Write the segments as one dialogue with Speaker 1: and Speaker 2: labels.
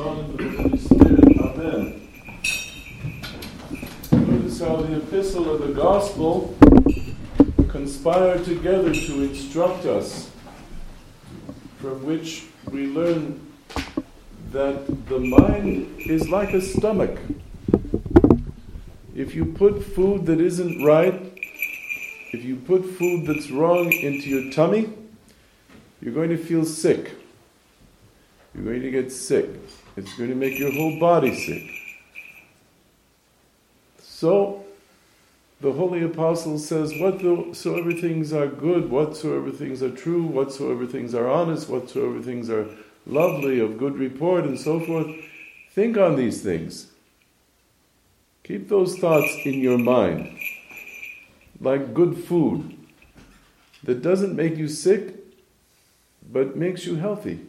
Speaker 1: Son, and the Holy Spirit. Amen. Notice how the epistle of the gospel conspire together to instruct us, from which we learn that the mind is like a stomach. If you put food that isn't right, if you put food that's wrong into your tummy, you're going to feel sick. You're going to get sick. It's going to make your whole body sick. So, the Holy Apostle says, Whatsoever things are good, whatsoever things are true, whatsoever things are honest, whatsoever things are lovely, of good report, and so forth, think on these things. Keep those thoughts in your mind, like good food that doesn't make you sick, but makes you healthy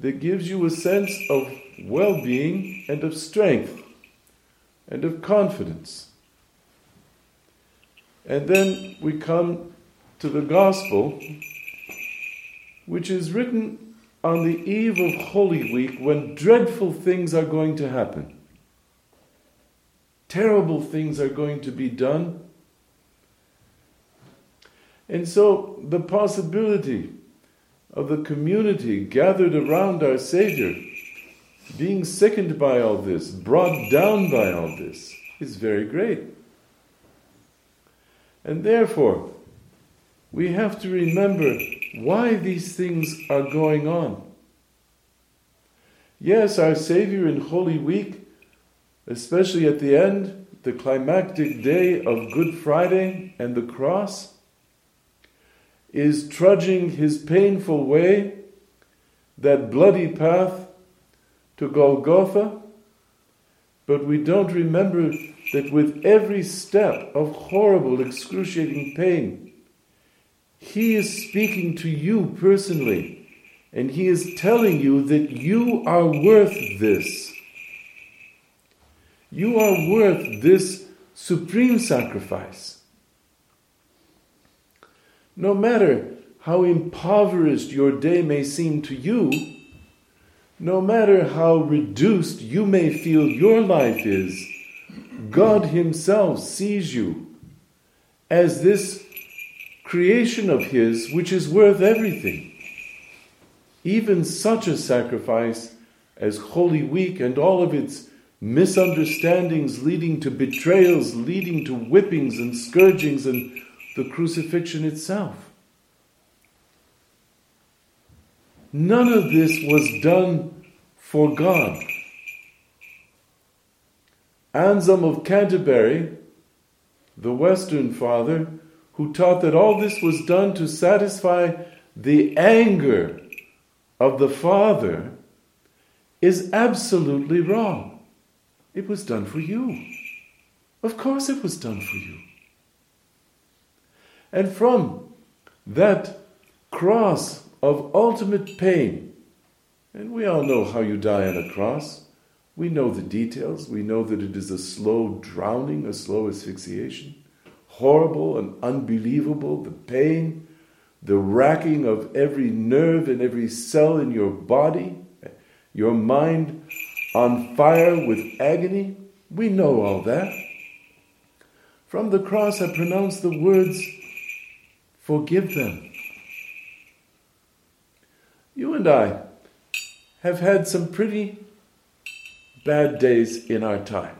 Speaker 1: that gives you a sense of well being and of strength and of confidence. And then we come to the Gospel, which is written on the eve of Holy Week when dreadful things are going to happen. Terrible things are going to be done. And so the possibility of the community gathered around our Savior, being sickened by all this, brought down by all this, is very great. And therefore, we have to remember why these things are going on. Yes, our Savior in Holy Week, especially at the end, the climactic day of Good Friday and the cross, is trudging his painful way, that bloody path to Golgotha, but we don't remember that with every step of horrible, excruciating pain, he is speaking to you personally, and he is telling you that you are worth this. You are worth this supreme sacrifice no matter how impoverished your day may seem to you, no matter how reduced you may feel your life is, God Himself sees you as this creation of His which is worth everything. Even such a sacrifice as Holy Week and all of its misunderstandings leading to betrayals, leading to whippings and scourgings and the crucifixion itself. None of this was done for God. Anselm of Canterbury, the Western father, who taught that all this was done to satisfy the anger of the Father, is absolutely wrong. It was done for you. Of course, it was done for you. And from that cross of ultimate pain, and we all know how you die on a cross, we know the details, we know that it is a slow drowning, a slow asphyxiation, horrible and unbelievable, the pain, the racking of every nerve and every cell in your body, your mind on fire with agony. We know all that. From the cross, I pronounce the words Forgive them. You and I have had some pretty bad days in our time.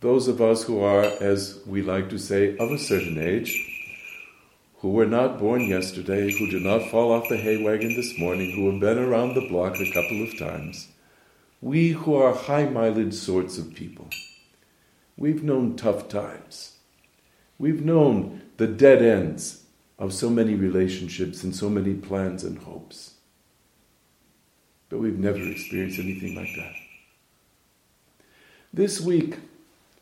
Speaker 1: Those of us who are, as we like to say, of a certain age, who were not born yesterday, who did not fall off the hay wagon this morning, who have been around the block a couple of times, we who are high mileage sorts of people, we've known tough times. We've known the dead ends of so many relationships and so many plans and hopes. But we've never experienced anything like that. This week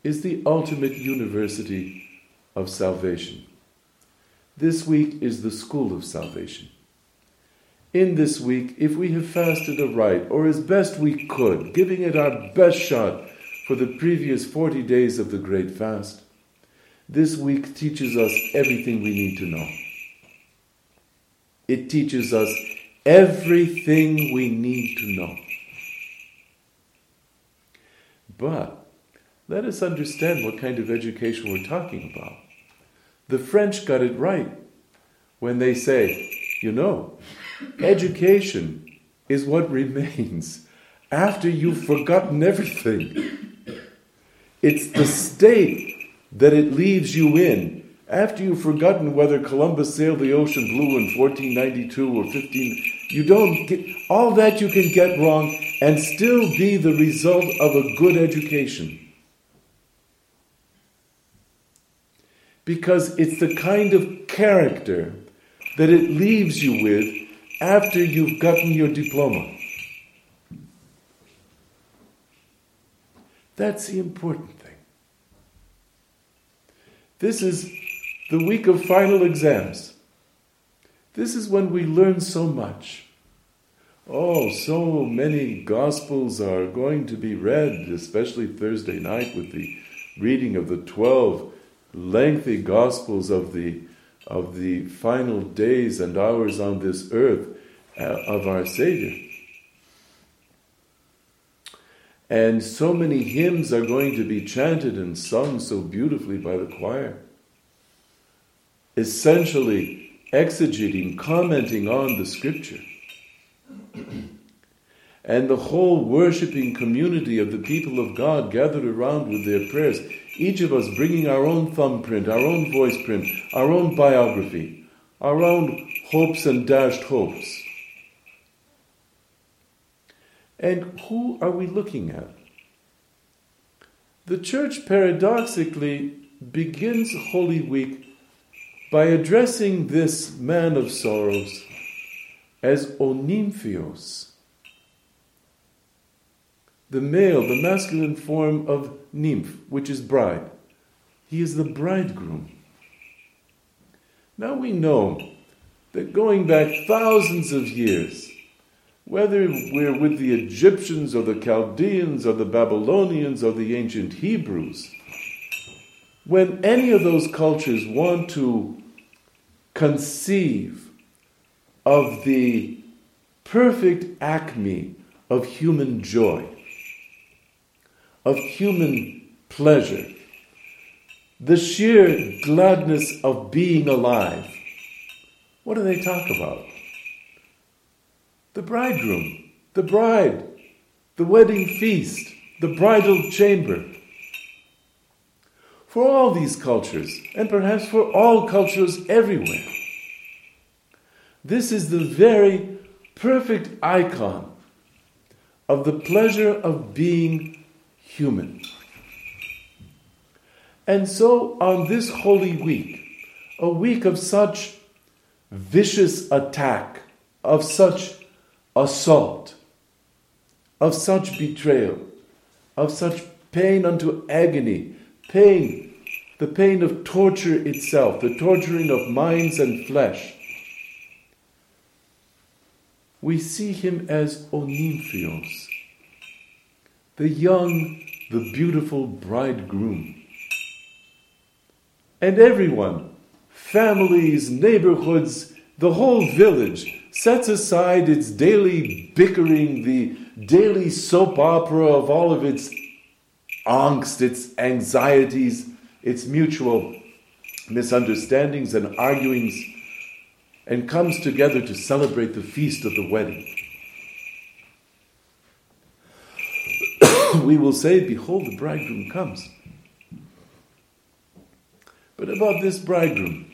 Speaker 1: is the ultimate university of salvation. This week is the school of salvation. In this week, if we have fasted aright, or as best we could, giving it our best shot for the previous 40 days of the great fast, this week teaches us everything we need to know. It teaches us everything we need to know. But let us understand what kind of education we're talking about. The French got it right when they say, you know, education is what remains after you've forgotten everything. It's the state that it leaves you in after you've forgotten whether Columbus sailed the ocean blue in 1492 or 15. You don't get all that you can get wrong and still be the result of a good education. Because it's the kind of character that it leaves you with after you've gotten your diploma. That's the important thing. This is the week of final exams. This is when we learn so much. Oh, so many Gospels are going to be read, especially Thursday night with the reading of the 12 lengthy Gospels of the, of the final days and hours on this earth uh, of our Savior. And so many hymns are going to be chanted and sung so beautifully by the choir. Essentially, exegeting, commenting on the scripture and the whole worshipping community of the people of God gathered around with their prayers, each of us bringing our own thumbprint, our own voice print, our own biography, our own hopes and dashed hopes. And who are we looking at? The church paradoxically begins Holy Week by addressing this man of sorrows as Onymphios, the male, the masculine form of nymph, which is bride. He is the bridegroom. Now we know that going back thousands of years, whether we're with the Egyptians or the Chaldeans or the Babylonians or the ancient Hebrews, when any of those cultures want to conceive of the perfect acme of human joy, of human pleasure, the sheer gladness of being alive. What do they talk about? The bridegroom, the bride, the wedding feast, the bridal chamber. For all these cultures, and perhaps for all cultures everywhere, this is the very perfect icon of the pleasure of being human. And so, on this Holy Week, a week of such vicious attack, of such assault, of such betrayal, of such pain unto agony, pain, the pain of torture itself, the torturing of minds and flesh, we see him as Onymphios, the young, the beautiful bridegroom. And everyone, families, neighborhoods, the whole village, sets aside its daily bickering, the daily soap opera of all of its angst, its anxieties, its mutual misunderstandings and arguings and comes together to celebrate the feast of the wedding. we will say, Behold, the bridegroom comes. But about this bridegroom,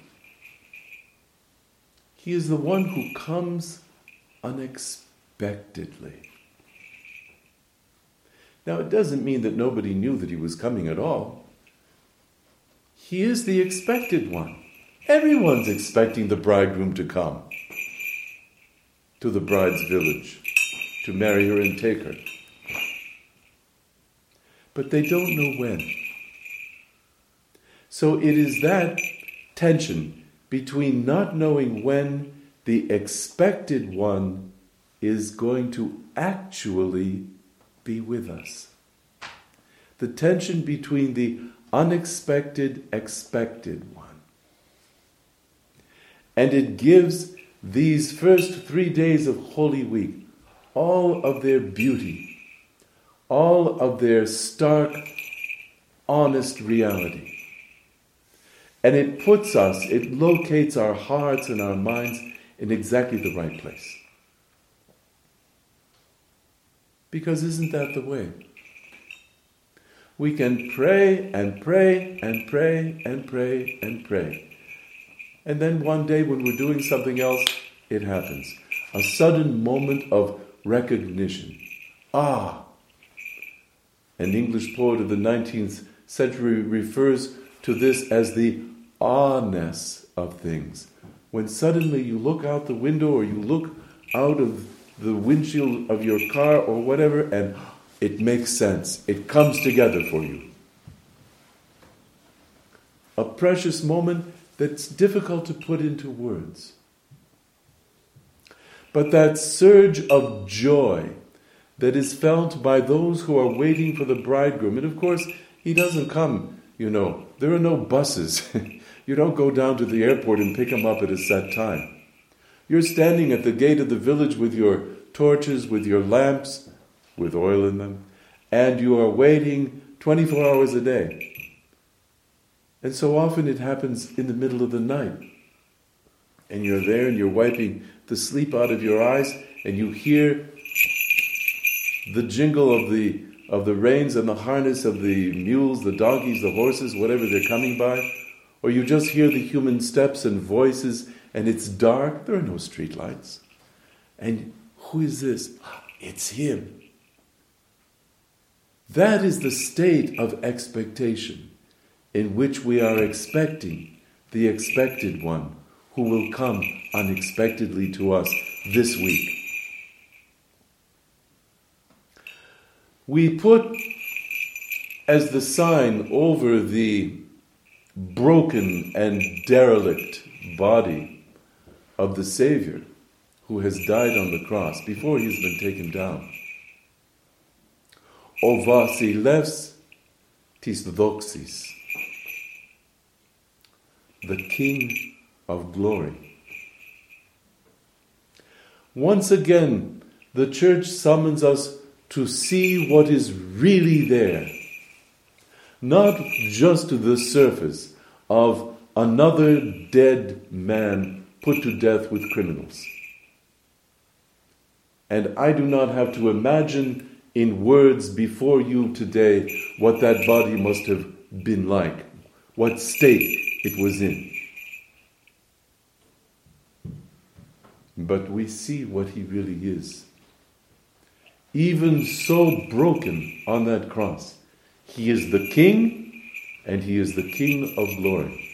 Speaker 1: he is the one who comes unexpectedly. Now, it doesn't mean that nobody knew that he was coming at all. He is the expected one. Everyone's expecting the bridegroom to come to the bride's village to marry her and take her. But they don't know when. So it is that tension between not knowing when the expected one is going to actually be with us. The tension between the unexpected, expected one. And it gives these first three days of Holy Week all of their beauty, all of their stark, honest reality. And it puts us, it locates our hearts and our minds in exactly the right place. Because isn't that the way? We can pray and pray and pray and pray and pray. And then one day when we're doing something else, it happens. A sudden moment of recognition. Ah! An English poet of the 19th century refers to this as the ah-ness of things. When suddenly you look out the window or you look out of the windshield of your car or whatever and it makes sense. It comes together for you. A precious moment that's difficult to put into words. But that surge of joy that is felt by those who are waiting for the bridegroom, and of course, he doesn't come, you know, there are no buses. you don't go down to the airport and pick him up at a set time. You're standing at the gate of the village with your torches, with your lamps, with oil in them, and you are waiting 24 hours a day. And so often it happens in the middle of the night. And you're there and you're wiping the sleep out of your eyes, and you hear the jingle of the of the reins and the harness of the mules, the donkeys, the horses, whatever they're coming by, or you just hear the human steps and voices, and it's dark. There are no street lights, and who is this? It's him. That is the state of expectation in which we are expecting the expected one who will come unexpectedly to us this week. We put as the sign over the broken and derelict body of the Savior who has died on the cross before he's been taken down. O Vasileus tis doxis, the King of glory. Once again, the church summons us to see what is really there, not just the surface of another dead man put to death with criminals. And I do not have to imagine in words before you today what that body must have been like, what state it was in. But we see what he really is. Even so broken on that cross, he is the King and he is the King of glory.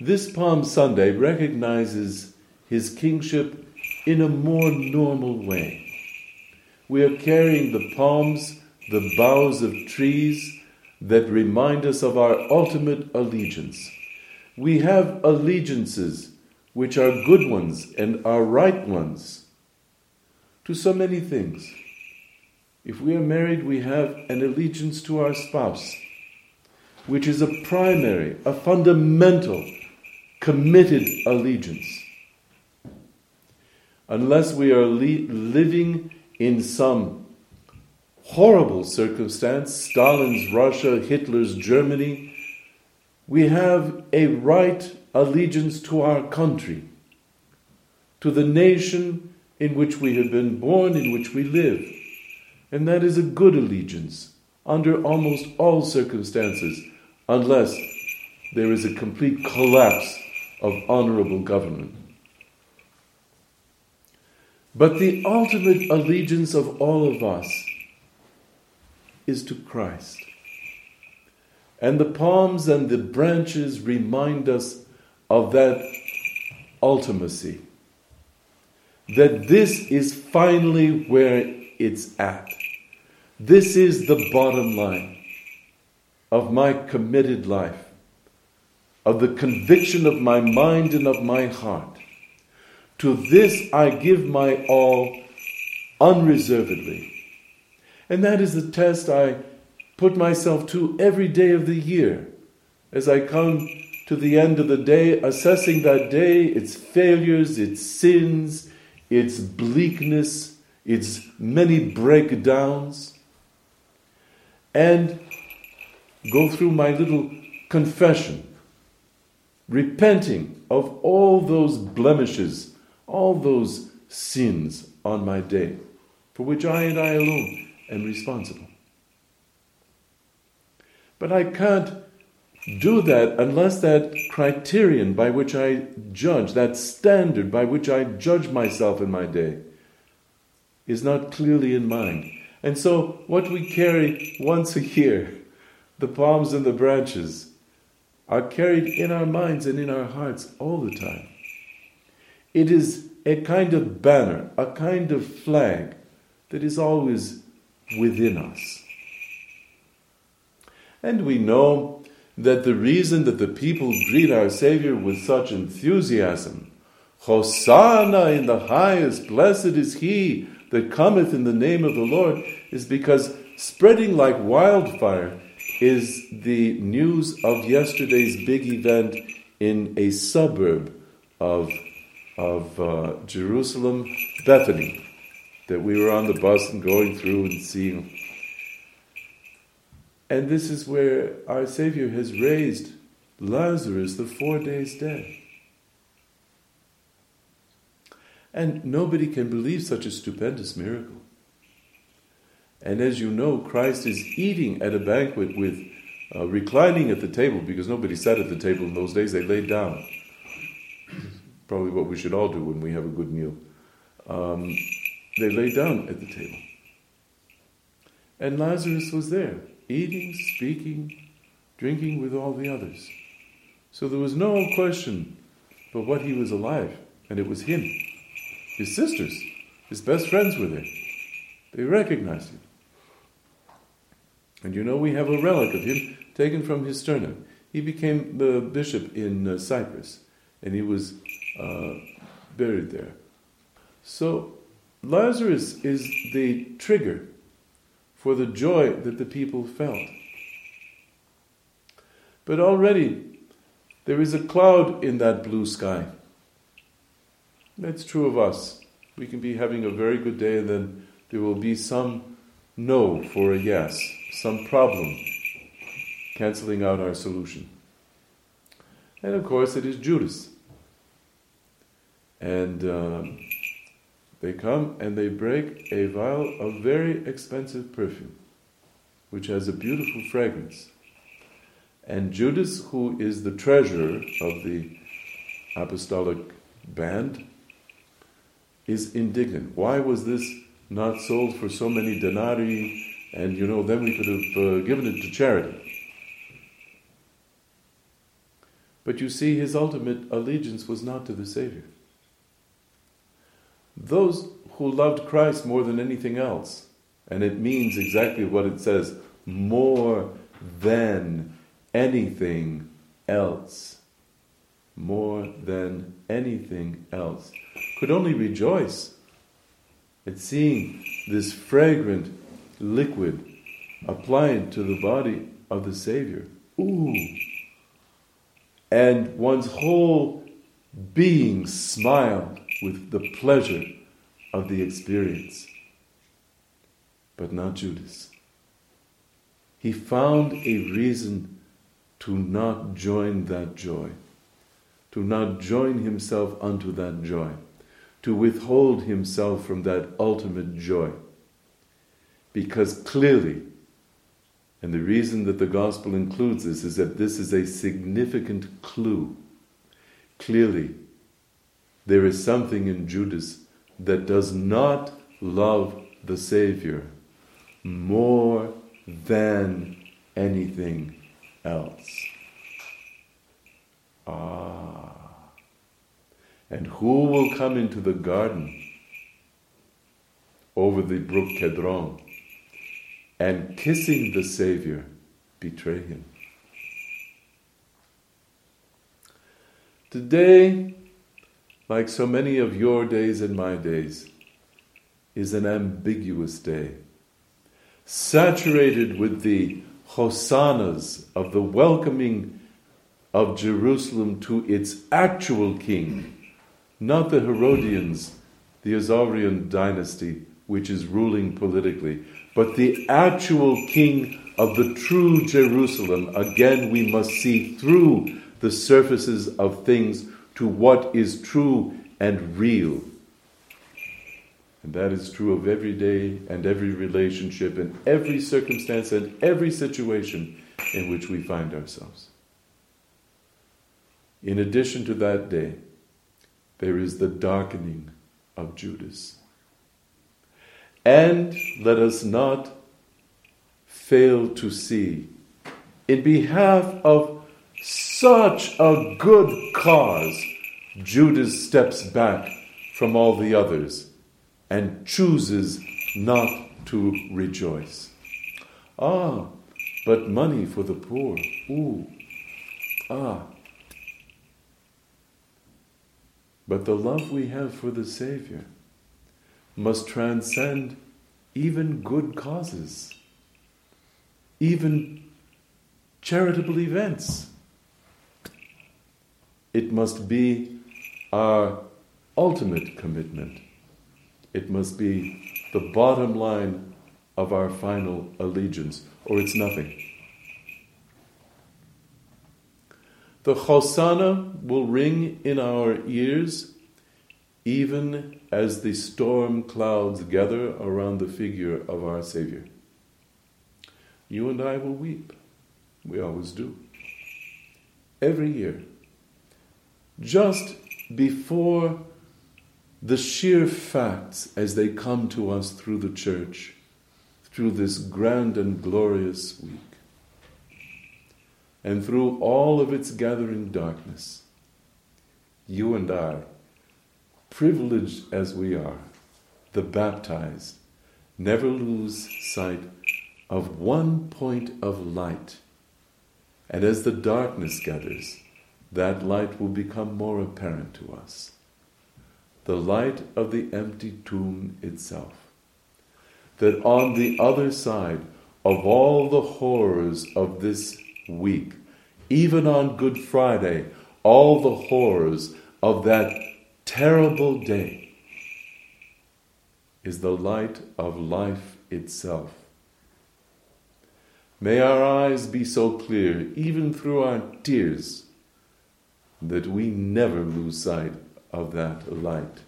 Speaker 1: This Palm Sunday recognizes his kingship in a more normal way. We are carrying the palms, the boughs of trees that remind us of our ultimate allegiance. We have allegiances which are good ones and are right ones to so many things. If we are married, we have an allegiance to our spouse, which is a primary, a fundamental, committed allegiance unless we are living in some horrible circumstance, Stalin's Russia, Hitler's Germany, we have a right allegiance to our country, to the nation in which we have been born, in which we live. And that is a good allegiance under almost all circumstances, unless there is a complete collapse of honorable government. But the ultimate allegiance of all of us is to Christ. And the palms and the branches remind us of that ultimacy. That this is finally where it's at. This is the bottom line of my committed life, of the conviction of my mind and of my heart to this I give my all unreservedly. And that is the test I put myself to every day of the year as I come to the end of the day, assessing that day, its failures, its sins, its bleakness, its many breakdowns, and go through my little confession, repenting of all those blemishes, all those sins on my day, for which I and I alone am responsible. But I can't do that unless that criterion by which I judge, that standard by which I judge myself in my day, is not clearly in mind. And so, what we carry once a year, the palms and the branches, are carried in our minds and in our hearts all the time. It is a kind of banner, a kind of flag that is always within us. And we know that the reason that the people greet our Savior with such enthusiasm, Hosanna in the highest, blessed is he that cometh in the name of the Lord, is because spreading like wildfire is the news of yesterday's big event in a suburb of, of uh, Jerusalem, Bethany, that we were on the bus and going through and seeing and this is where our Savior has raised Lazarus, the four days dead. And nobody can believe such a stupendous miracle. And as you know, Christ is eating at a banquet with, uh, reclining at the table, because nobody sat at the table in those days, they laid down. Probably what we should all do when we have a good meal. Um, they lay down at the table. And Lazarus was there eating, speaking, drinking with all the others. So there was no question but what he was alive, and it was him. His sisters, his best friends were there. They recognized him. And you know, we have a relic of him taken from his sternum. He became the bishop in uh, Cyprus, and he was uh, buried there. So, Lazarus is the trigger for the joy that the people felt. But already there is a cloud in that blue sky. That's true of us. We can be having a very good day and then there will be some no for a yes, some problem canceling out our solution. And of course, it is Judas. And uh, they come and they break a vial of very expensive perfume, which has a beautiful fragrance. And Judas, who is the treasurer of the apostolic band, is indignant. Why was this not sold for so many denarii? And you know, then we could have uh, given it to charity. But you see, his ultimate allegiance was not to the Savior. Those who loved Christ more than anything else, and it means exactly what it says more than anything else, more than anything else, could only rejoice at seeing this fragrant liquid applied to the body of the Savior. Ooh! And one's whole being smiled with the pleasure of the experience. But not Judas. He found a reason to not join that joy, to not join himself unto that joy, to withhold himself from that ultimate joy. Because clearly, and the reason that the gospel includes this is that this is a significant clue. Clearly, there is something in Judas that does not love the Savior more than anything else. Ah. And who will come into the garden over the brook Kedron and kissing the Savior betray him? Today, like so many of your days and my days, is an ambiguous day, saturated with the hosannas of the welcoming of Jerusalem to its actual king, not the Herodians, the Azaurian dynasty, which is ruling politically, but the actual king of the true Jerusalem, again we must see through the surfaces of things to what is true and real. And that is true of every day and every relationship and every circumstance and every situation in which we find ourselves. In addition to that day, there is the darkening of Judas. And let us not fail to see, in behalf of such a good cause, Judas steps back from all the others and chooses not to rejoice. Ah, but money for the poor. Ooh. Ah. But the love we have for the Savior must transcend even good causes, even charitable events. It must be our ultimate commitment. It must be the bottom line of our final allegiance, or it's nothing. The Hosanna will ring in our ears even as the storm clouds gather around the figure of our Savior. You and I will weep. We always do. Every year. Just before the sheer facts as they come to us through the church, through this grand and glorious week, and through all of its gathering darkness, you and I, privileged as we are, the baptized, never lose sight of one point of light. And as the darkness gathers, that light will become more apparent to us the light of the empty tomb itself. That on the other side of all the horrors of this week, even on Good Friday, all the horrors of that terrible day, is the light of life itself. May our eyes be so clear, even through our tears, that we never lose sight of that light.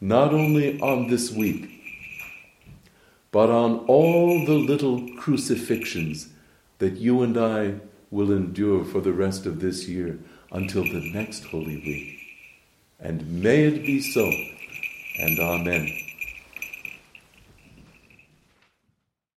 Speaker 1: Not only on this week, but on all the little crucifixions that you and I will endure for the rest of this year until the next Holy Week. And may it be so, and Amen.